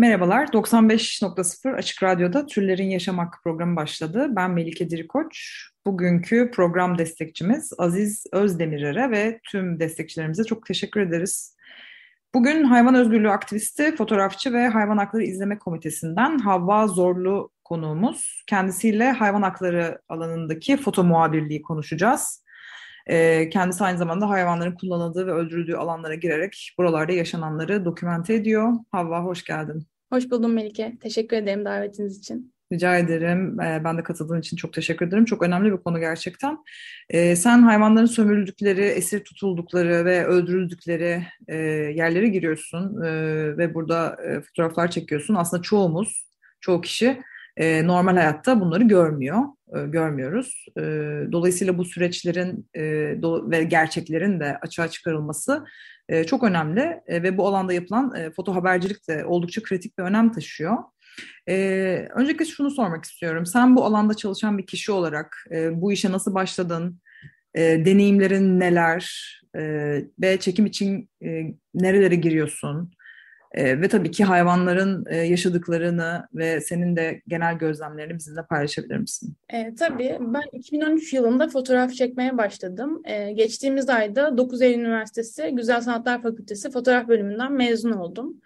Merhabalar, 95.0 Açık Radyo'da Türlerin Yaşam Hakkı programı başladı. Ben Melike Dirikoç. Bugünkü program destekçimiz Aziz Özdemirer'e ve tüm destekçilerimize çok teşekkür ederiz. Bugün hayvan özgürlüğü aktivisti, fotoğrafçı ve Hayvan Hakları İzleme Komitesi'nden Havva Zorlu konuğumuz. Kendisiyle hayvan hakları alanındaki foto muhabirliği konuşacağız. Ee, Kendisi aynı zamanda hayvanların kullanıldığı ve öldürüldüğü alanlara girerek buralarda yaşananları dokümente ediyor. Havva hoş geldin. Hoş buldum Melike. Teşekkür ederim davetiniz için. Rica ederim. Ee, Ben de katıldığın için çok teşekkür ederim. Çok önemli bir konu gerçekten. Ee, Sen hayvanların sömürüldükleri, esir tutuldukları ve öldürüldükleri e, yerlere giriyorsun e, ve burada e, fotoğraflar çekiyorsun. Aslında çoğumuz, çoğu kişi normal hayatta bunları görmüyor, görmüyoruz. Dolayısıyla bu süreçlerin ve gerçeklerin de açığa çıkarılması e, çok önemli E, ve bu alanda yapılan e, foto habercilik de oldukça kritik bir önem taşıyor. Ee, öncelikle şunu sormak istiyorum. Sen bu alanda çalışan bir kişi olarak e, bu işe nasıl başladın? E, deneyimlerin neler? Ve çekim için e, nerelere giriyorsun? E, ve tabii ki hayvanların e, yaşadıklarını ve senin de genel gözlemlerini bizimle paylaşabilir misin? Ee, tabii ben 2013 yılında fotoğraf çekmeye başladım. Ee, geçtiğimiz ayda 9 Eylül Üniversitesi Güzel Sanatlar Fakültesi fotoğraf bölümünden mezun oldum.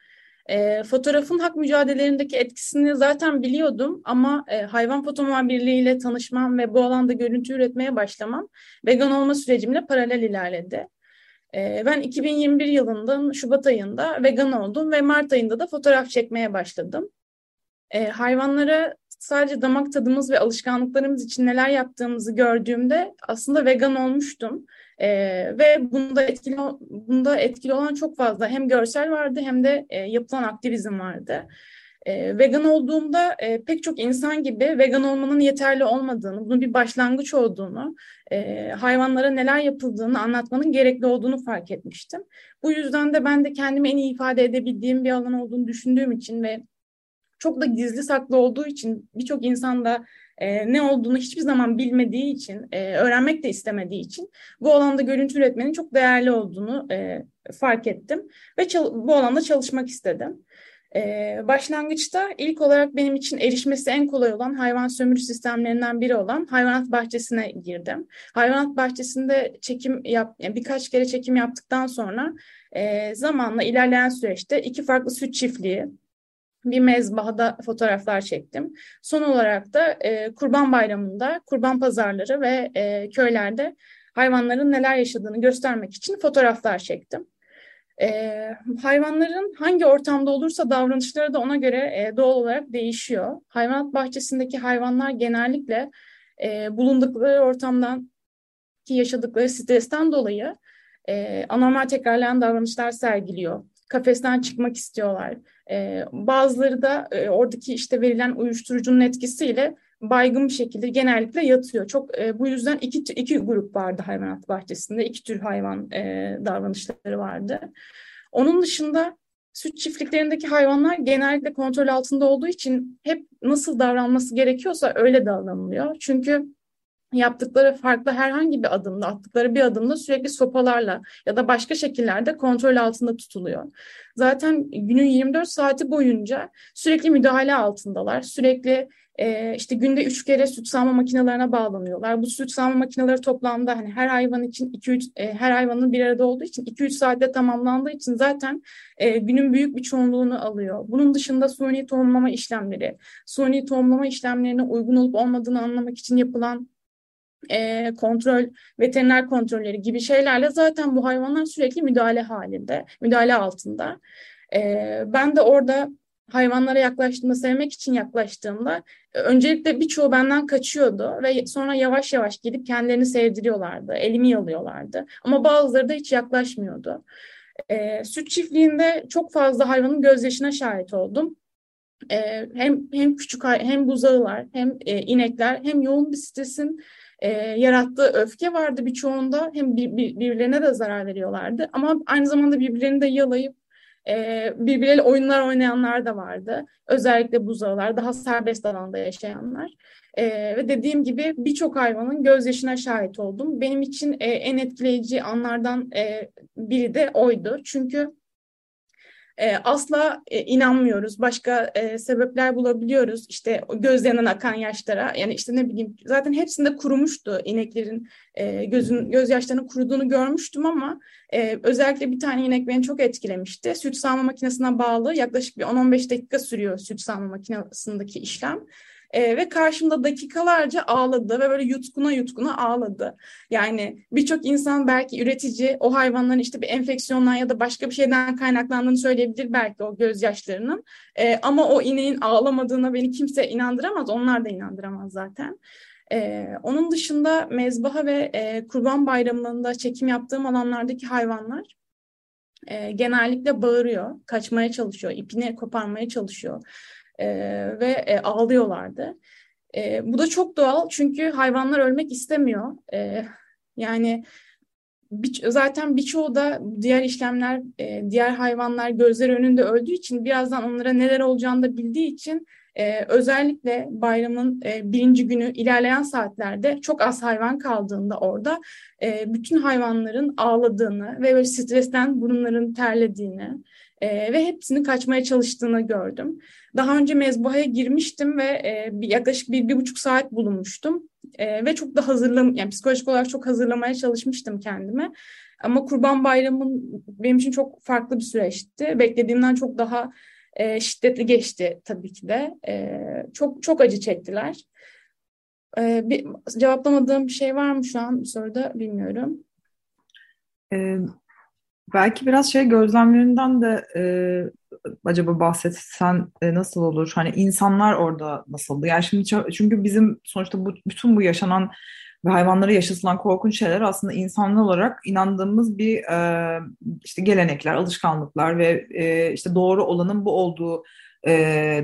Ee, fotoğrafın hak mücadelelerindeki etkisini zaten biliyordum ama e, hayvan foto muhabirliğiyle tanışmam ve bu alanda görüntü üretmeye başlamam vegan olma sürecimle paralel ilerledi. Ee, Ben 2021 yılının Şubat ayında vegan oldum ve Mart ayında da fotoğraf çekmeye başladım. Ee, hayvanlara sadece damak tadımız ve alışkanlıklarımız için neler yaptığımızı gördüğümde aslında vegan olmuştum. Ee, ve bunda etkili bunda etkili olan çok fazla hem görsel vardı hem de e, yapılan aktivizm vardı. Ee, vegan olduğumda e, pek çok insan gibi vegan olmanın yeterli olmadığını, bunun bir başlangıç olduğunu, e, hayvanlara neler yapıldığını anlatmanın gerekli olduğunu fark etmiştim. Bu yüzden de ben de kendimi en iyi ifade edebildiğim bir alan olduğunu düşündüğüm için ve çok da gizli saklı olduğu için birçok insan da e, ne olduğunu hiçbir zaman bilmediği için, e, öğrenmek de istemediği için bu alanda görüntü üretmenin çok değerli olduğunu e, fark ettim ve bu alanda çalışmak istedim. Ee, başlangıçta ilk olarak benim için erişmesi en kolay olan hayvan sömürü sistemlerinden biri olan hayvanat bahçesine girdim. Hayvanat bahçesinde çekim yap, yani birkaç kere çekim yaptıktan sonra e, zamanla ilerleyen süreçte iki farklı süt çiftliği, bir mezbahada fotoğraflar çektim. Son olarak da e, Kurban Bayramı'nda kurban pazarları ve e, köylerde hayvanların neler yaşadığını göstermek için fotoğraflar çektim. Ee, hayvanların hangi ortamda olursa davranışları da ona göre e, doğal olarak değişiyor. Hayvanat bahçesindeki hayvanlar genellikle e, bulundukları ortamdan ki yaşadıkları stresten dolayı e, anormal tekrarlayan davranışlar sergiliyor. Kafesten çıkmak istiyorlar. E, bazıları da e, oradaki işte verilen uyuşturucunun etkisiyle baygın bir şekilde genellikle yatıyor. Çok e, bu yüzden iki iki grup vardı hayvanat bahçesinde. iki tür hayvan e, davranışları vardı. Onun dışında süt çiftliklerindeki hayvanlar genellikle kontrol altında olduğu için hep nasıl davranması gerekiyorsa öyle davranılıyor. Çünkü yaptıkları farklı herhangi bir adımda, attıkları bir adımda sürekli sopalarla ya da başka şekillerde kontrol altında tutuluyor. Zaten günün 24 saati boyunca sürekli müdahale altındalar. Sürekli e, işte günde üç kere süt sağma makinelerine bağlanıyorlar. Bu süt sağma makineleri toplamda hani her hayvan için 2-3 e, her hayvanın bir arada olduğu için 2-3 saatte tamamlandığı için zaten e, günün büyük bir çoğunluğunu alıyor. Bunun dışında suni tohumlama işlemleri, suni tohumlama işlemlerine uygun olup olmadığını anlamak için yapılan e, kontrol, veteriner kontrolleri gibi şeylerle zaten bu hayvanlar sürekli müdahale halinde, müdahale altında. E, ben de orada hayvanlara yaklaştığımda, sevmek için yaklaştığımda e, öncelikle birçoğu benden kaçıyordu ve sonra yavaş yavaş gidip kendilerini sevdiriyorlardı, elimi yalıyorlardı. Ama bazıları da hiç yaklaşmıyordu. E, süt çiftliğinde çok fazla hayvanın gözyaşına şahit oldum. e, hem hem küçük hem buzağılar hem e, inekler hem yoğun bir stresin e, yarattığı öfke vardı birçoğunda hem bir, bir, birbirlerine de zarar veriyorlardı ama aynı zamanda birbirlerini de yalayıp e, birbirleriyle oyunlar oynayanlar da vardı. Özellikle buzağılar, daha serbest alanda yaşayanlar. E, ve dediğim gibi birçok hayvanın gözyaşına şahit oldum. Benim için e, en etkileyici anlardan e, biri de oydu. Çünkü e, asla e, inanmıyoruz. Başka e, sebepler bulabiliyoruz. İşte gözlerinden akan yaşlara. Yani işte ne bileyim zaten hepsinde kurumuştu ineklerin e, gözün gözyaşlarının kuruduğunu görmüştüm ama e, özellikle bir tane inek beni çok etkilemişti. Süt sağma makinesine bağlı yaklaşık bir 10-15 dakika sürüyor süt sağma makinesindeki işlem. E, ve karşımda dakikalarca ağladı ve böyle yutkuna yutkuna ağladı. Yani birçok insan belki üretici o hayvanların işte bir enfeksiyondan ya da başka bir şeyden kaynaklandığını söyleyebilir belki o gözyaşlarının. E, ama o ineğin ağlamadığına beni kimse inandıramaz. Onlar da inandıramaz zaten. Ee, onun dışında mezbaha ve e, kurban bayramlarında çekim yaptığım alanlardaki hayvanlar e, genellikle bağırıyor, kaçmaya çalışıyor, ipini koparmaya çalışıyor e, ve e, ağlıyorlardı. E, bu da çok doğal çünkü hayvanlar ölmek istemiyor. E, yani bir, zaten birçoğu da diğer işlemler, e, diğer hayvanlar gözler önünde öldüğü için birazdan onlara neler olacağını da bildiği için e, özellikle bayramın e, birinci günü ilerleyen saatlerde çok az hayvan kaldığında orada e, bütün hayvanların ağladığını ve böyle stresten burunların terlediğini e, ve hepsini kaçmaya çalıştığını gördüm. Daha önce mezbahaya girmiştim ve e, bir, yaklaşık bir, bir buçuk saat bulunmuştum. E, ve çok da hazırlam, yani psikolojik olarak çok hazırlamaya çalışmıştım kendime. Ama Kurban Bayramı'nın benim için çok farklı bir süreçti. Beklediğimden çok daha e, şiddetli geçti tabii ki de. E, çok çok acı çektiler. E, bir cevaplamadığım bir şey var mı şu an bu soruda bilmiyorum. Ee, belki biraz şey gözlemlerinden de e, acaba bahsetsen e, nasıl olur? Hani insanlar orada nasıldı? Yani şimdi çünkü bizim sonuçta bu bütün bu yaşanan ve hayvanlara yaşatılan korkunç şeyler aslında insanlı olarak inandığımız bir e, işte gelenekler, alışkanlıklar ve e, işte doğru olanın bu olduğu e,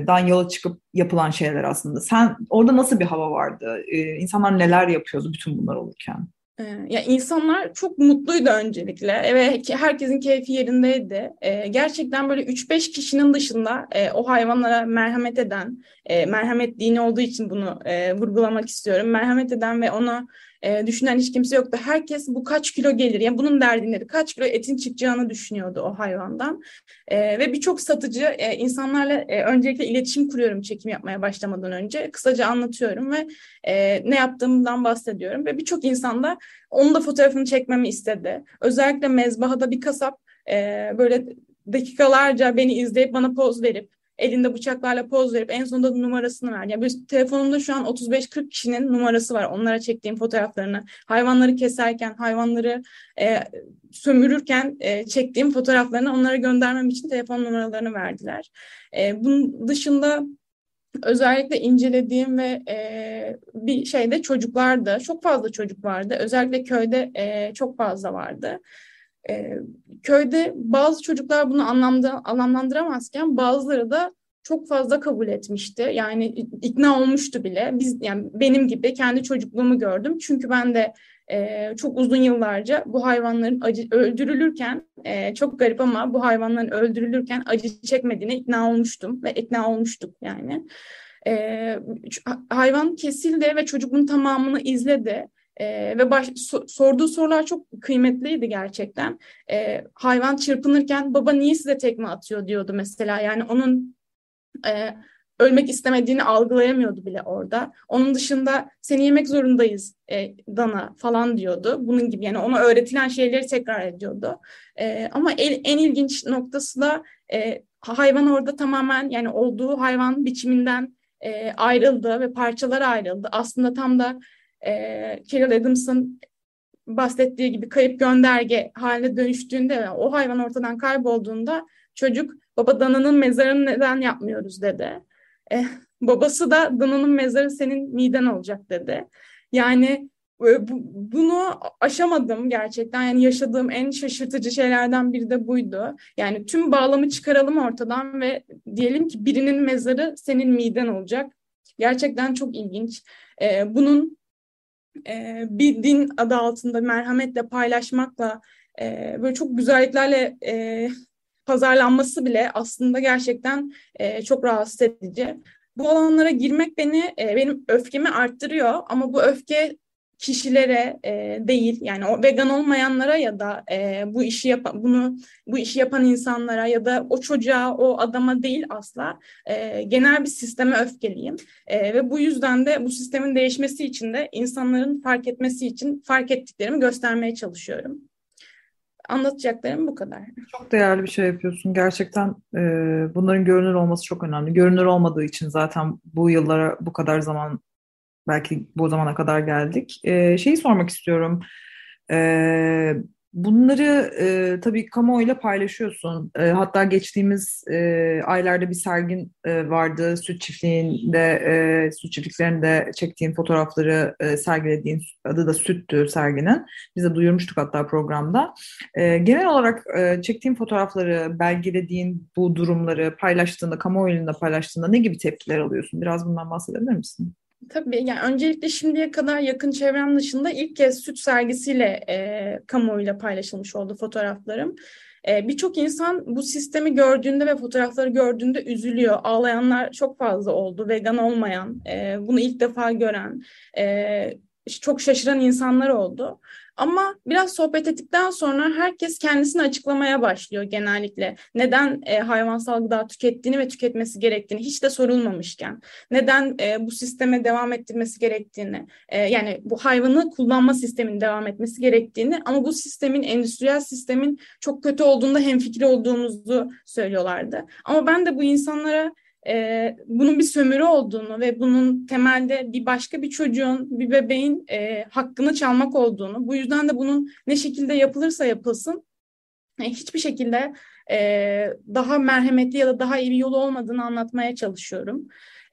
dan yola çıkıp yapılan şeyler aslında. Sen orada nasıl bir hava vardı? E, insanlar neler yapıyordu bütün bunlar olurken? Ee, ya insanlar çok mutluydu öncelikle ve herkesin keyfi yerindeydi. Ee, gerçekten böyle 3-5 kişinin dışında e, o hayvanlara merhamet eden, e, merhamet dini olduğu için bunu e, vurgulamak istiyorum. Merhamet eden ve ona e, düşünen hiç kimse yoktu. Herkes bu kaç kilo gelir? Yani bunun derdinleri kaç kilo etin çıkacağını düşünüyordu o hayvandan. E, ve birçok satıcı e, insanlarla e, öncelikle iletişim kuruyorum çekim yapmaya başlamadan önce. Kısaca anlatıyorum ve e, ne yaptığımdan bahsediyorum. Ve birçok insan da onun da fotoğrafını çekmemi istedi. Özellikle mezbahada bir kasap e, böyle dakikalarca beni izleyip bana poz verip elinde bıçaklarla poz verip en sonunda numarasını ver. Yani bir telefonumda şu an 35-40 kişinin numarası var. Onlara çektiğim fotoğraflarını, hayvanları keserken, hayvanları e, sömürürken e, çektiğim fotoğraflarını onlara göndermem için telefon numaralarını verdiler. E, bunun dışında özellikle incelediğim ve e, bir şeyde çocuklardı. Çok fazla çocuk vardı. Özellikle köyde e, çok fazla vardı. E, köyde bazı çocuklar bunu anlamda, anlamlandıramazken bazıları da çok fazla kabul etmişti. Yani ikna olmuştu bile. Biz yani benim gibi kendi çocukluğumu gördüm. Çünkü ben de e, çok uzun yıllarca bu hayvanların acı, öldürülürken e, çok garip ama bu hayvanların öldürülürken acı çekmediğine ikna olmuştum ve ikna olmuştuk yani. E, hayvan kesildi ve çocuk bunun tamamını izledi. E, ve baş, so, sorduğu sorular çok kıymetliydi gerçekten. E, hayvan çırpınırken baba niye size tekme atıyor diyordu mesela. Yani onun e, ölmek istemediğini algılayamıyordu bile orada. Onun dışında seni yemek zorundayız e, Dana falan diyordu. Bunun gibi yani ona öğretilen şeyleri tekrar ediyordu. E, ama en, en ilginç noktası da e, hayvan orada tamamen yani olduğu hayvan biçiminden e, ayrıldı ve parçalar ayrıldı. Aslında tam da e, Carol Adams'ın bahsettiği gibi kayıp gönderge haline dönüştüğünde o hayvan ortadan kaybolduğunda çocuk baba dananın mezarını neden yapmıyoruz dedi. E, babası da dananın mezarı senin miden olacak dedi. Yani e, bu, bunu aşamadım gerçekten. Yani yaşadığım en şaşırtıcı şeylerden biri de buydu. Yani tüm bağlamı çıkaralım ortadan ve diyelim ki birinin mezarı senin miden olacak. Gerçekten çok ilginç. Ee, bunun e, bir din adı altında merhametle paylaşmakla e, böyle çok güzelliklerle e, pazarlanması bile aslında gerçekten e, çok rahatsız edici. Bu alanlara girmek beni e, benim öfkemi arttırıyor ama bu öfke kişilere e, değil yani o vegan olmayanlara ya da e, bu işi yapan bunu bu işi yapan insanlara ya da o çocuğa o adama değil asla e, genel bir sisteme öfkeliyim e, ve bu yüzden de bu sistemin değişmesi için de insanların fark etmesi için fark ettiklerimi göstermeye çalışıyorum. Anlatacaklarım bu kadar. Çok değerli bir şey yapıyorsun. Gerçekten e, bunların görünür olması çok önemli. Görünür olmadığı için zaten bu yıllara bu kadar zaman belki bu zamana kadar geldik. E, şeyi sormak istiyorum. E, bunları e, tabii kamuoyuyla paylaşıyorsun. E, hatta geçtiğimiz e, aylarda bir sergin e, vardı. Süt çiftliğinde, e, süt çiftliklerinde çektiğin fotoğrafları e, sergilediğin adı da Süttü serginin. Biz de duyurmuştuk hatta programda. E, genel olarak e, çektiğin fotoğrafları, belgelediğin bu durumları paylaştığında, kamuoyuyla paylaştığında ne gibi tepkiler alıyorsun? Biraz bundan bahsedebilir misin? Tabii yani öncelikle şimdiye kadar yakın çevrem dışında ilk kez süt sergisiyle e, kamuoyuyla paylaşılmış oldu fotoğraflarım. E, Birçok insan bu sistemi gördüğünde ve fotoğrafları gördüğünde üzülüyor. Ağlayanlar çok fazla oldu. Vegan olmayan, e, bunu ilk defa gören, e, çok şaşıran insanlar oldu. Ama biraz sohbet ettikten sonra herkes kendisini açıklamaya başlıyor genellikle. Neden e, hayvansal gıda tükettiğini ve tüketmesi gerektiğini hiç de sorulmamışken. Neden e, bu sisteme devam ettirmesi gerektiğini, e, yani bu hayvanı kullanma sisteminin devam etmesi gerektiğini ama bu sistemin, endüstriyel sistemin çok kötü olduğunda hemfikir olduğumuzu söylüyorlardı. Ama ben de bu insanlara e, bunun bir sömürü olduğunu ve bunun temelde bir başka bir çocuğun, bir bebeğin e, hakkını çalmak olduğunu, bu yüzden de bunun ne şekilde yapılırsa yapılsın e, hiçbir şekilde e, daha merhametli ya da daha iyi bir yolu olmadığını anlatmaya çalışıyorum.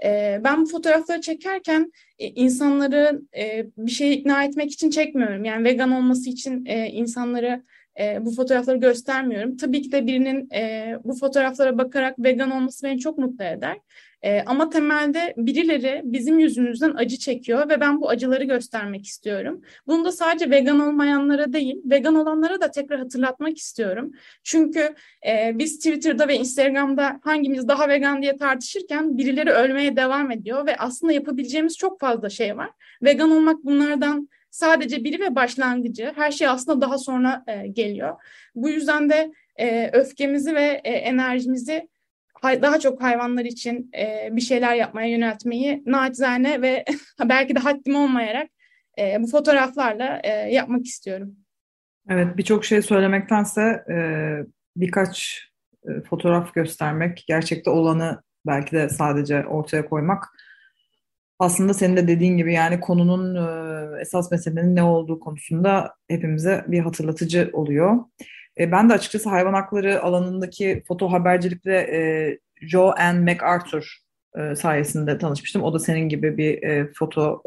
E, ben bu fotoğrafları çekerken e, insanları e, bir şeye ikna etmek için çekmiyorum. Yani vegan olması için e, insanları e, bu fotoğrafları göstermiyorum. Tabii ki de birinin e, bu fotoğraflara bakarak vegan olması beni çok mutlu eder. E, ama temelde birileri bizim yüzümüzden acı çekiyor ve ben bu acıları göstermek istiyorum. Bunu da sadece vegan olmayanlara değil, vegan olanlara da tekrar hatırlatmak istiyorum. Çünkü e, biz Twitter'da ve Instagram'da hangimiz daha vegan diye tartışırken birileri ölmeye devam ediyor ve aslında yapabileceğimiz çok fazla şey var. Vegan olmak bunlardan sadece biri ve başlangıcı. Her şey aslında daha sonra e, geliyor. Bu yüzden de e, öfkemizi ve e, enerjimizi daha çok hayvanlar için e, bir şeyler yapmaya yöneltmeyi naçizane ve belki de haddim olmayarak e, bu fotoğraflarla e, yapmak istiyorum. Evet, birçok şey söylemektense e, birkaç e, fotoğraf göstermek, gerçekte olanı belki de sadece ortaya koymak aslında senin de dediğin gibi yani konunun e, esas meselenin ne olduğu konusunda hepimize bir hatırlatıcı oluyor. E, ben de açıkçası hayvan hakları alanındaki foto habercilikle e, Joe Ann MacArthur sayesinde tanışmıştım. O da senin gibi bir e, foto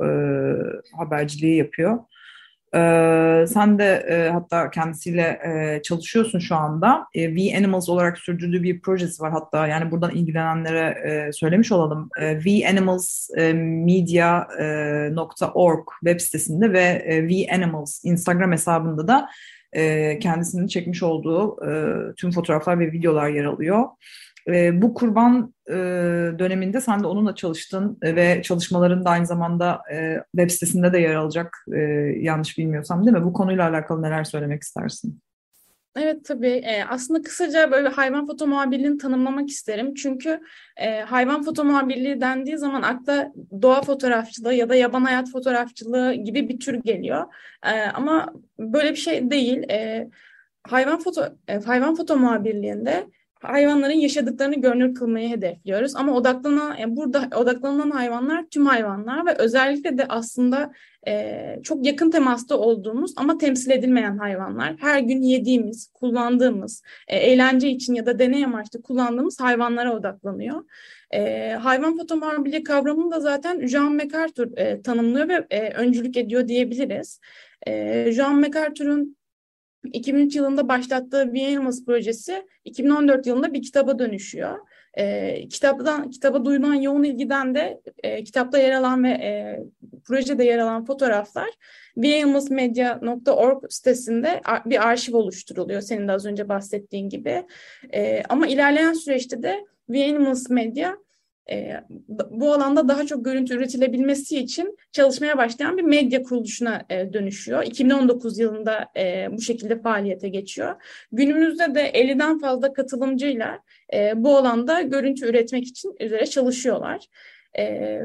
haberciliği yapıyor. Ee, sen de e, hatta kendisiyle e, çalışıyorsun şu anda. E, V Animals olarak sürdürdüğü bir projesi var hatta yani buradan ilgilenenlere e, söylemiş olalım. E, VAnimalsMedia.org web sitesinde ve e, V Animals Instagram hesabında da e, kendisinin çekmiş olduğu e, tüm fotoğraflar ve videolar yer alıyor. E, bu kurban e, döneminde sen de onunla çalıştın e, ve çalışmaların da aynı zamanda e, web sitesinde de yer alacak yanlış bilmiyorsam değil mi? Bu konuyla alakalı neler söylemek istersin? Evet tabii. Aslında kısaca böyle hayvan foto muhabirliğini tanımlamak isterim. Çünkü hayvan foto muhabirliği dendiği zaman akla doğa fotoğrafçılığı ya da yaban hayat fotoğrafçılığı gibi bir tür geliyor. Ama böyle bir şey değil. Hayvan foto hayvan foto muhabirliğinde hayvanların yaşadıklarını görünür kılmayı hedefliyoruz. Ama odaklanan, yani burada odaklanılan hayvanlar tüm hayvanlar ve özellikle de aslında e, çok yakın temasta olduğumuz ama temsil edilmeyen hayvanlar. Her gün yediğimiz, kullandığımız, e, eğlence için ya da deney amaçlı kullandığımız hayvanlara odaklanıyor. E, hayvan fotomorbiliği kavramını da zaten Jean MacArthur e, tanımlıyor ve e, öncülük ediyor diyebiliriz. E, Jean MacArthur'un 2003 yılında başlattığı bir projesi 2014 yılında bir kitaba dönüşüyor. E, kitaptan kitaba duyulan yoğun ilgiden de e, kitapta yer alan ve e, projede yer alan fotoğraflar beanimalsmedia.org sitesinde bir arşiv oluşturuluyor senin de az önce bahsettiğin gibi. E, ama ilerleyen süreçte de Animals Media e, bu alanda daha çok görüntü üretilebilmesi için çalışmaya başlayan bir medya kuruluşuna e, dönüşüyor. 2019 yılında e, bu şekilde faaliyete geçiyor. Günümüzde de 50'den fazla katılımcıyla bu alanda görüntü üretmek için üzere çalışıyorlar.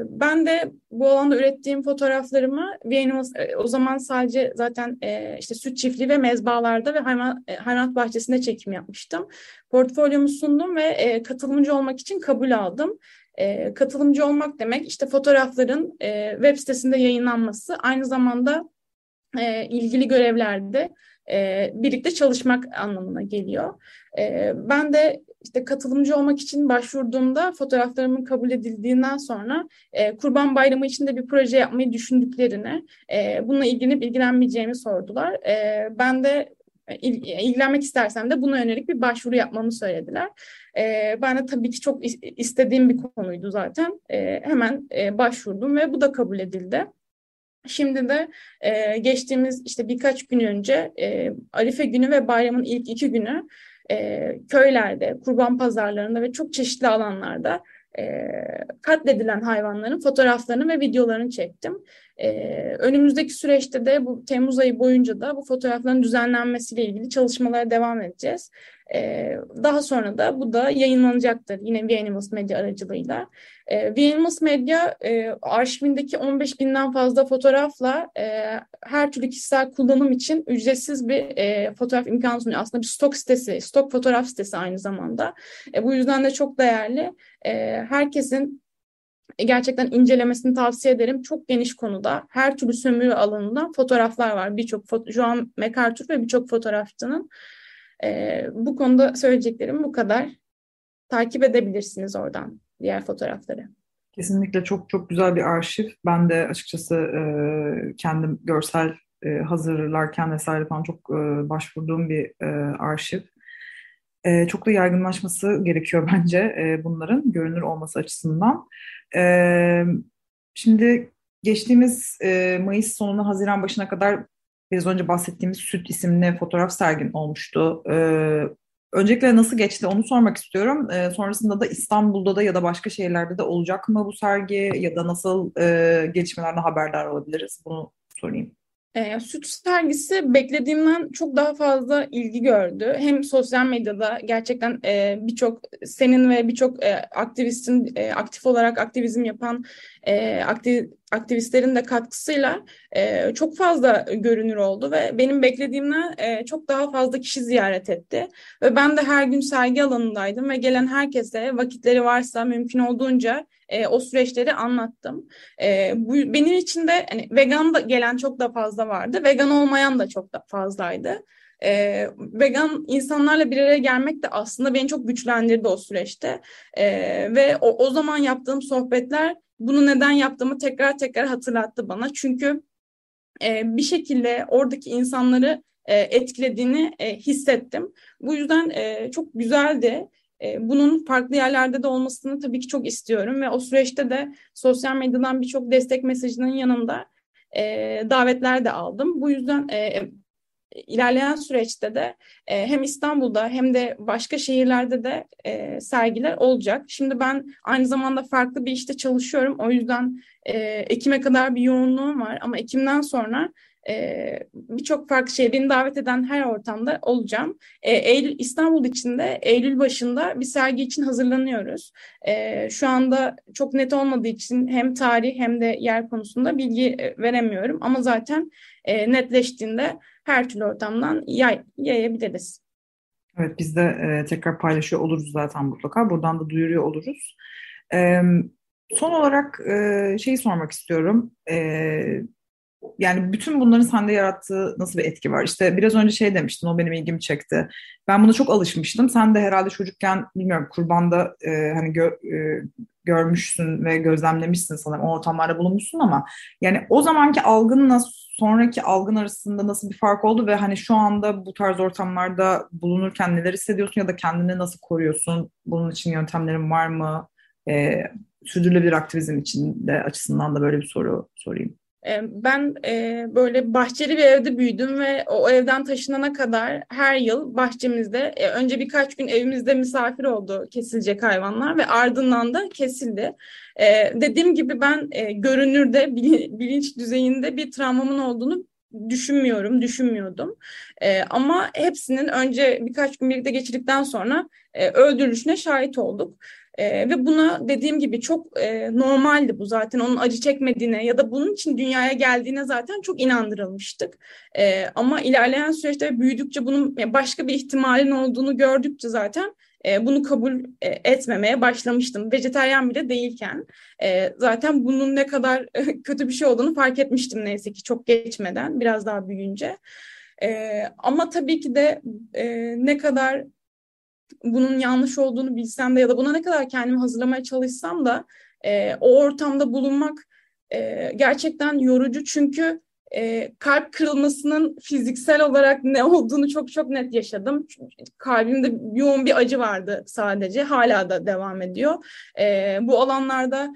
Ben de bu alanda ürettiğim fotoğraflarımı o zaman sadece zaten işte süt çiftliği ve mezbalarda ve hayvan, hayvanat bahçesinde çekim yapmıştım. Portfolyomu sundum ve katılımcı olmak için kabul aldım. E, katılımcı olmak demek işte fotoğrafların e, web sitesinde yayınlanması, aynı zamanda e, ilgili görevlerde e, birlikte çalışmak anlamına geliyor. E, ben de işte katılımcı olmak için başvurduğumda fotoğraflarımın kabul edildiğinden sonra e, Kurban Bayramı için de bir proje yapmayı düşündüklerini, e, bununla ilgilenip ilgilenmeyeceğimi sordular. E, ben de ilgilenmek istersem de buna yönelik bir başvuru yapmamı söylediler. E, ben de tabii ki çok istediğim bir konuydu zaten. E, hemen e, başvurdum ve bu da kabul edildi. Şimdi de e, geçtiğimiz işte birkaç gün önce e, Arife günü ve bayramın ilk iki günü e, köylerde, kurban pazarlarında ve çok çeşitli alanlarda e, katledilen hayvanların fotoğraflarını ve videolarını çektim. Ee, önümüzdeki süreçte de bu Temmuz ayı boyunca da bu fotoğrafların düzenlenmesiyle ilgili çalışmalara devam edeceğiz. Ee, daha sonra da bu da yayınlanacaktır yine V Animals Media aracılığıyla. Ee, V Animals Media e, arşivindeki 15 binden fazla fotoğrafla e, her türlü kişisel kullanım için ücretsiz bir e, fotoğraf imkanı sunuyor. Aslında bir stok sitesi, stok fotoğraf sitesi aynı zamanda. E, bu yüzden de çok değerli. E, herkesin gerçekten incelemesini tavsiye ederim. Çok geniş konuda her türlü sömürü alanında fotoğraflar var. Birçok Joan MacArthur ve birçok fotoğrafçının. Bu konuda söyleyeceklerim bu kadar. Takip edebilirsiniz oradan diğer fotoğrafları. Kesinlikle çok çok güzel bir arşiv. Ben de açıkçası e, kendim görsel e, hazırlarken vesaire falan çok e, başvurduğum bir e, arşiv. E, çok da yaygınlaşması gerekiyor bence e, bunların görünür olması açısından. E, şimdi geçtiğimiz e, Mayıs sonuna Haziran başına kadar biraz önce bahsettiğimiz Süt isimli fotoğraf sergin olmuştu. E, öncelikle nasıl geçti onu sormak istiyorum. E, sonrasında da İstanbul'da da ya da başka şehirlerde de olacak mı bu sergi ya da nasıl e, gelişmelerden haberdar olabiliriz? Bunu sorayım. E, süt sergisi beklediğimden çok daha fazla ilgi gördü. Hem sosyal medyada gerçekten e, birçok senin ve birçok e, aktivistin e, aktif olarak aktivizm yapan e, aktiv, aktivistlerin de katkısıyla e, çok fazla görünür oldu ve benim beklediğimden e, çok daha fazla kişi ziyaret etti. Ve ben de her gün sergi alanındaydım ve gelen herkese vakitleri varsa mümkün olduğunca e, o süreçleri anlattım. E, bu benim için de hani vegan da gelen çok da fazla vardı. Vegan olmayan da çok da fazlaydı. E, vegan insanlarla bir araya gelmek de aslında beni çok güçlendirdi o süreçte. E, ve o, o zaman yaptığım sohbetler bunu neden yaptığımı tekrar tekrar hatırlattı bana. Çünkü e, bir şekilde oradaki insanları e, etkilediğini e, hissettim. Bu yüzden e, çok güzeldi. E, bunun farklı yerlerde de olmasını tabii ki çok istiyorum ve o süreçte de sosyal medyadan birçok destek mesajının yanında e, davetler de aldım. Bu yüzden e, ilerleyen süreçte de e, hem İstanbul'da hem de başka şehirlerde de e, sergiler olacak. Şimdi ben aynı zamanda farklı bir işte çalışıyorum. O yüzden e, Ekim'e kadar bir yoğunluğum var ama Ekim'den sonra e, birçok farklı şey beni davet eden her ortamda olacağım. E, Eylül İstanbul içinde Eylül başında bir sergi için hazırlanıyoruz. E, şu anda çok net olmadığı için hem tarih hem de yer konusunda bilgi e, veremiyorum ama zaten e, netleştiğinde her türlü ortamdan yay, yayabiliriz. Evet biz de e, tekrar paylaşıyor oluruz zaten mutlaka. Buradan da duyuruyor oluruz. E, son olarak e, şeyi sormak istiyorum. E, yani bütün bunların sende yarattığı nasıl bir etki var? İşte biraz önce şey demiştin, o benim ilgimi çekti. Ben buna çok alışmıştım. Sen de herhalde çocukken bilmiyorum kurbanda e, hani gö, e, görmüşsün ve gözlemlemişsin sanırım. O ortamlarda bulunmuşsun ama yani o zamanki algınla sonraki algın arasında nasıl bir fark oldu ve hani şu anda bu tarz ortamlarda bulunurken neler hissediyorsun ya da kendini nasıl koruyorsun? Bunun için yöntemlerin var mı? E, sürdürülebilir aktivizm için de açısından da böyle bir soru sorayım. Ee, ben e, böyle bahçeli bir evde büyüdüm ve o evden taşınana kadar her yıl bahçemizde e, önce birkaç gün evimizde misafir oldu kesilecek hayvanlar ve ardından da kesildi. E, dediğim gibi ben e, görünürde bilinç düzeyinde bir travmamın olduğunu düşünmüyorum, düşünmüyordum. E, ama hepsinin önce birkaç gün birlikte geçirdikten sonra öldürülüşüne şahit olduk. E, ve buna dediğim gibi çok e, normaldi bu zaten onun acı çekmediğine ya da bunun için dünyaya geldiğine zaten çok inandırılmıştık. E, ama ilerleyen süreçte büyüdükçe bunun başka bir ihtimalin olduğunu gördükçe zaten e, bunu kabul e, etmemeye başlamıştım. Vejeteryan bile değilken e, zaten bunun ne kadar e, kötü bir şey olduğunu fark etmiştim neyse ki çok geçmeden biraz daha büyüyünce. E, ama tabii ki de e, ne kadar bunun yanlış olduğunu bilsem de ya da buna ne kadar kendimi hazırlamaya çalışsam da e, o ortamda bulunmak e, gerçekten yorucu çünkü e, kalp kırılmasının fiziksel olarak ne olduğunu çok çok net yaşadım. Kalbimde yoğun bir acı vardı sadece. Hala da devam ediyor. E, bu alanlarda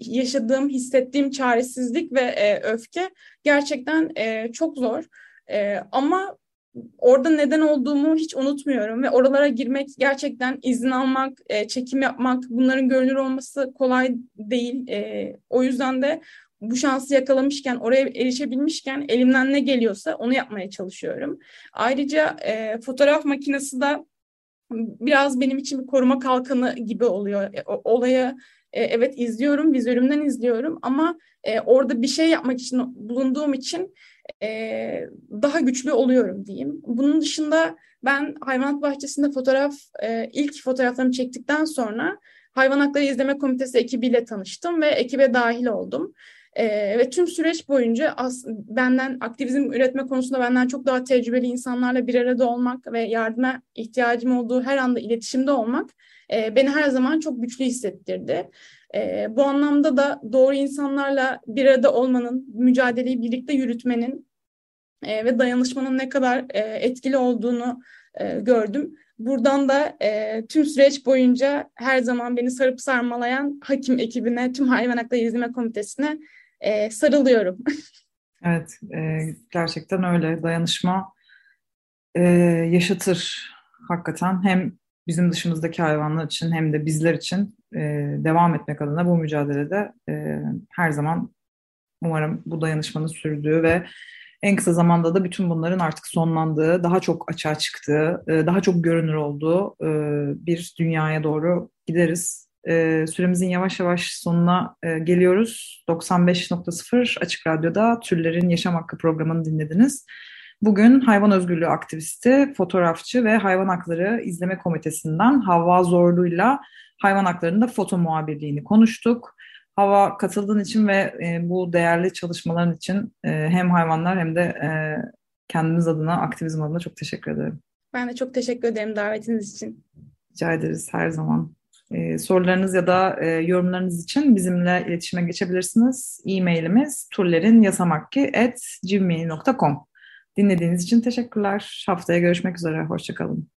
yaşadığım, hissettiğim çaresizlik ve e, öfke gerçekten e, çok zor. E, ama orada neden olduğumu hiç unutmuyorum ve oralara girmek gerçekten izin almak, e, çekim yapmak, bunların görünür olması kolay değil. E, o yüzden de bu şansı yakalamışken, oraya erişebilmişken elimden ne geliyorsa onu yapmaya çalışıyorum. Ayrıca e, fotoğraf makinesi de biraz benim için bir koruma kalkanı gibi oluyor. E, olaya e, evet izliyorum, vizörümden izliyorum ama e, orada bir şey yapmak için bulunduğum için e, daha güçlü oluyorum diyeyim. Bunun dışında ben hayvanat bahçesinde fotoğraf, e, ilk fotoğraflarımı çektikten sonra Hayvan Hakları İzleme Komitesi ekibiyle tanıştım ve ekibe dahil oldum. E, ve tüm süreç boyunca as, benden aktivizm üretme konusunda benden çok daha tecrübeli insanlarla bir arada olmak ve yardıma ihtiyacım olduğu her anda iletişimde olmak e, beni her zaman çok güçlü hissettirdi. E, bu anlamda da doğru insanlarla bir arada olmanın, mücadeleyi birlikte yürütmenin e, ve dayanışmanın ne kadar e, etkili olduğunu e, gördüm. Buradan da e, tüm süreç boyunca her zaman beni sarıp sarmalayan hakim ekibine, tüm hayvan hakları izleme komitesine e, sarılıyorum. evet, e, gerçekten öyle. Dayanışma e, yaşatır hakikaten. Hem bizim dışımızdaki hayvanlar için hem de bizler için e, devam etmek adına bu mücadelede e, her zaman umarım bu dayanışmanın sürdüğü ve en kısa zamanda da bütün bunların artık sonlandığı, daha çok açığa çıktığı, e, daha çok görünür olduğu e, bir dünyaya doğru gideriz. E, süremizin yavaş yavaş sonuna e, geliyoruz. 95.0 Açık Radyo'da Türlerin Yaşam Hakkı programını dinlediniz. Bugün hayvan özgürlüğü aktivisti, fotoğrafçı ve hayvan hakları izleme komitesinden Havva Zorlu'yla hayvan haklarında foto muhabirliğini konuştuk. Hava katıldığın için ve e, bu değerli çalışmaların için e, hem hayvanlar hem de e, kendimiz adına, aktivizm adına çok teşekkür ederim. Ben de çok teşekkür ederim davetiniz için. Rica ederiz her zaman. Ee, sorularınız ya da e, yorumlarınız için bizimle iletişime geçebilirsiniz. E-mailimiz turlerinyasamakki.gmail.com Dinlediğiniz için teşekkürler. Haftaya görüşmek üzere. Hoşçakalın.